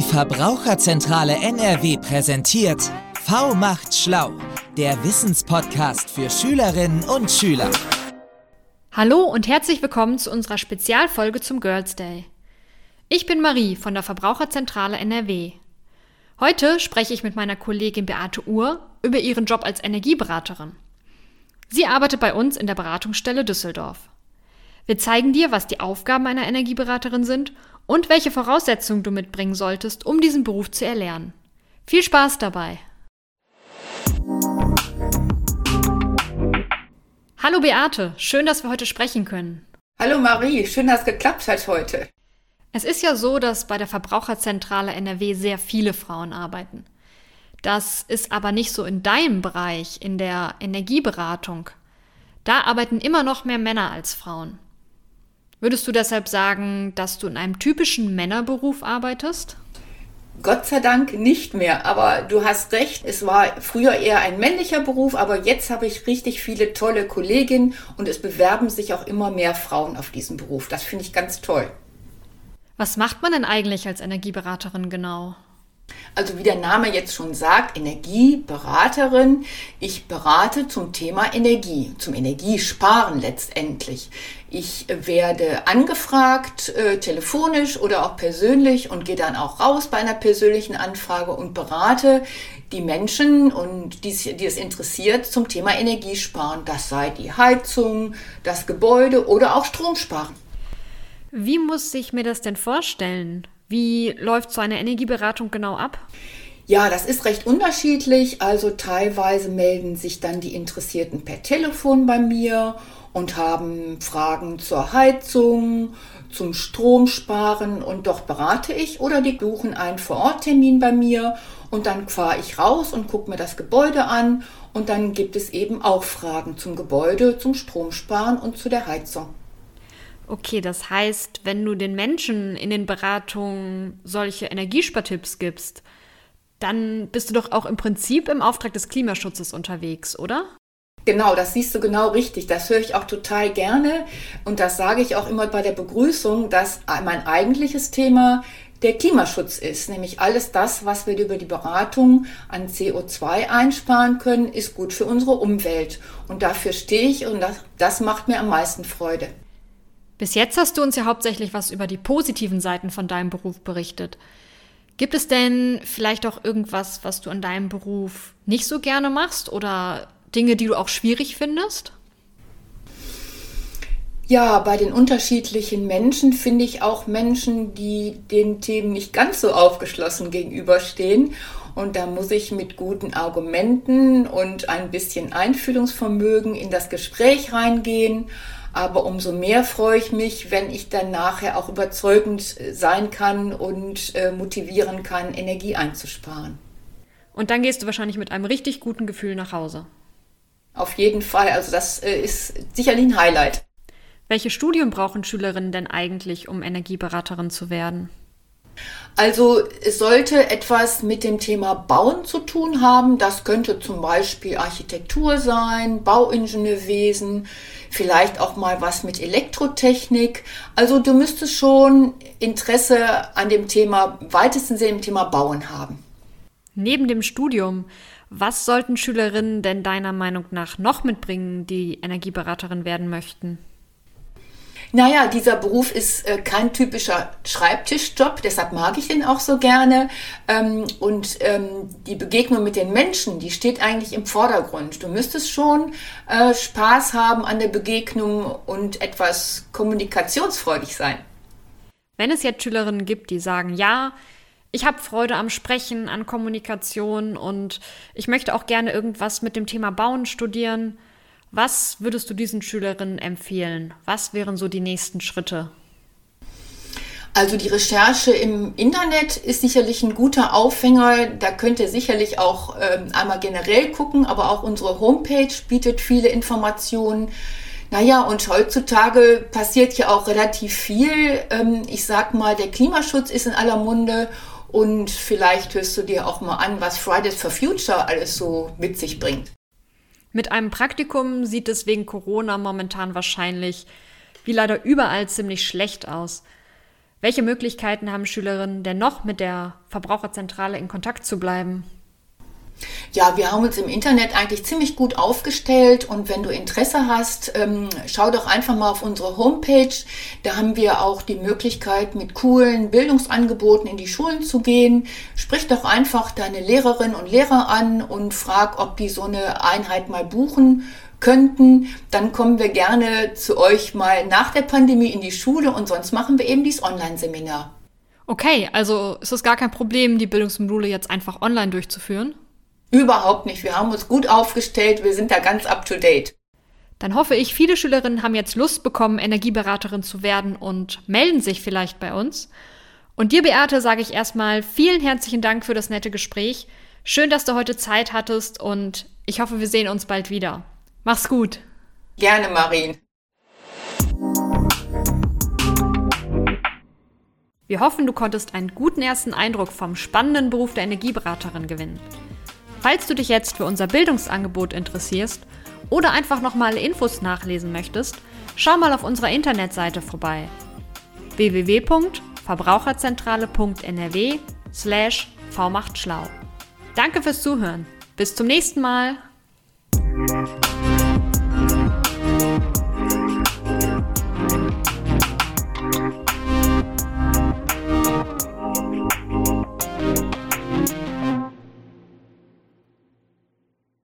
Die Verbraucherzentrale NRW präsentiert V macht schlau, der Wissenspodcast für Schülerinnen und Schüler. Hallo und herzlich willkommen zu unserer Spezialfolge zum Girls Day. Ich bin Marie von der Verbraucherzentrale NRW. Heute spreche ich mit meiner Kollegin Beate Uhr über ihren Job als Energieberaterin. Sie arbeitet bei uns in der Beratungsstelle Düsseldorf. Wir zeigen dir, was die Aufgaben einer Energieberaterin sind und welche Voraussetzungen du mitbringen solltest, um diesen Beruf zu erlernen. Viel Spaß dabei! Hallo Beate, schön, dass wir heute sprechen können. Hallo Marie, schön, dass es geklappt hat heute. Es ist ja so, dass bei der Verbraucherzentrale NRW sehr viele Frauen arbeiten. Das ist aber nicht so in deinem Bereich, in der Energieberatung. Da arbeiten immer noch mehr Männer als Frauen. Würdest du deshalb sagen, dass du in einem typischen Männerberuf arbeitest? Gott sei Dank nicht mehr, aber du hast recht, es war früher eher ein männlicher Beruf, aber jetzt habe ich richtig viele tolle Kolleginnen und es bewerben sich auch immer mehr Frauen auf diesen Beruf. Das finde ich ganz toll. Was macht man denn eigentlich als Energieberaterin genau? Also wie der Name jetzt schon sagt, Energieberaterin. Ich berate zum Thema Energie, zum Energiesparen letztendlich. Ich werde angefragt, äh, telefonisch oder auch persönlich und gehe dann auch raus bei einer persönlichen Anfrage und berate die Menschen und die, die es interessiert zum Thema Energiesparen. Das sei die Heizung, das Gebäude oder auch Stromsparen. Wie muss ich mir das denn vorstellen? Wie läuft so eine Energieberatung genau ab? Ja, das ist recht unterschiedlich. Also teilweise melden sich dann die Interessierten per Telefon bei mir und haben Fragen zur Heizung, zum Stromsparen und doch berate ich oder die buchen einen Vororttermin bei mir und dann fahre ich raus und gucke mir das Gebäude an und dann gibt es eben auch Fragen zum Gebäude, zum Stromsparen und zu der Heizung. Okay, das heißt, wenn du den Menschen in den Beratungen solche Energiespartipps gibst, dann bist du doch auch im Prinzip im Auftrag des Klimaschutzes unterwegs, oder? Genau, das siehst du genau richtig. Das höre ich auch total gerne. Und das sage ich auch immer bei der Begrüßung, dass mein eigentliches Thema der Klimaschutz ist. Nämlich alles das, was wir über die Beratung an CO2 einsparen können, ist gut für unsere Umwelt. Und dafür stehe ich und das, das macht mir am meisten Freude. Bis jetzt hast du uns ja hauptsächlich was über die positiven Seiten von deinem Beruf berichtet. Gibt es denn vielleicht auch irgendwas, was du an deinem Beruf nicht so gerne machst oder Dinge, die du auch schwierig findest? Ja, bei den unterschiedlichen Menschen finde ich auch Menschen, die den Themen nicht ganz so aufgeschlossen gegenüberstehen. Und da muss ich mit guten Argumenten und ein bisschen Einfühlungsvermögen in das Gespräch reingehen aber umso mehr freue ich mich, wenn ich dann nachher auch überzeugend sein kann und äh, motivieren kann, Energie einzusparen. Und dann gehst du wahrscheinlich mit einem richtig guten Gefühl nach Hause. Auf jeden Fall. Also das äh, ist sicherlich ein Highlight. Welche Studien brauchen Schülerinnen denn eigentlich, um Energieberaterin zu werden? Also es sollte etwas mit dem Thema Bauen zu tun haben. Das könnte zum Beispiel Architektur sein, Bauingenieurwesen, vielleicht auch mal was mit Elektrotechnik. Also du müsstest schon Interesse an dem Thema, weitesten Sinne im Thema Bauen haben. Neben dem Studium, was sollten Schülerinnen denn deiner Meinung nach noch mitbringen, die Energieberaterin werden möchten? Naja, dieser Beruf ist äh, kein typischer Schreibtischjob, deshalb mag ich den auch so gerne. Ähm, und ähm, die Begegnung mit den Menschen, die steht eigentlich im Vordergrund. Du müsstest schon äh, Spaß haben an der Begegnung und etwas kommunikationsfreudig sein. Wenn es jetzt Schülerinnen gibt, die sagen, ja, ich habe Freude am Sprechen, an Kommunikation und ich möchte auch gerne irgendwas mit dem Thema Bauen studieren, was würdest du diesen Schülerinnen empfehlen? Was wären so die nächsten Schritte? Also die Recherche im Internet ist sicherlich ein guter Aufhänger. Da könnt ihr sicherlich auch ähm, einmal generell gucken, aber auch unsere Homepage bietet viele Informationen. Naja, und heutzutage passiert ja auch relativ viel. Ähm, ich sag mal, der Klimaschutz ist in aller Munde und vielleicht hörst du dir auch mal an, was Fridays for Future alles so mit sich bringt. Mit einem Praktikum sieht es wegen Corona momentan wahrscheinlich wie leider überall ziemlich schlecht aus. Welche Möglichkeiten haben Schülerinnen denn noch mit der Verbraucherzentrale in Kontakt zu bleiben? Ja, wir haben uns im Internet eigentlich ziemlich gut aufgestellt und wenn du Interesse hast, ähm, schau doch einfach mal auf unsere Homepage. Da haben wir auch die Möglichkeit, mit coolen Bildungsangeboten in die Schulen zu gehen. Sprich doch einfach deine Lehrerinnen und Lehrer an und frag, ob die so eine Einheit mal buchen könnten. Dann kommen wir gerne zu euch mal nach der Pandemie in die Schule und sonst machen wir eben dieses Online-Seminar. Okay, also ist es gar kein Problem, die Bildungsmodule jetzt einfach online durchzuführen? Überhaupt nicht. Wir haben uns gut aufgestellt. Wir sind da ganz up to date. Dann hoffe ich, viele Schülerinnen haben jetzt Lust bekommen, Energieberaterin zu werden und melden sich vielleicht bei uns. Und dir, Beate, sage ich erstmal vielen herzlichen Dank für das nette Gespräch. Schön, dass du heute Zeit hattest und ich hoffe, wir sehen uns bald wieder. Mach's gut. Gerne, Marien. Wir hoffen, du konntest einen guten ersten Eindruck vom spannenden Beruf der Energieberaterin gewinnen. Falls du dich jetzt für unser Bildungsangebot interessierst oder einfach nochmal Infos nachlesen möchtest, schau mal auf unserer Internetseite vorbei www.verbraucherzentrale.nrw slash vmachtschlau. Danke fürs Zuhören. Bis zum nächsten Mal.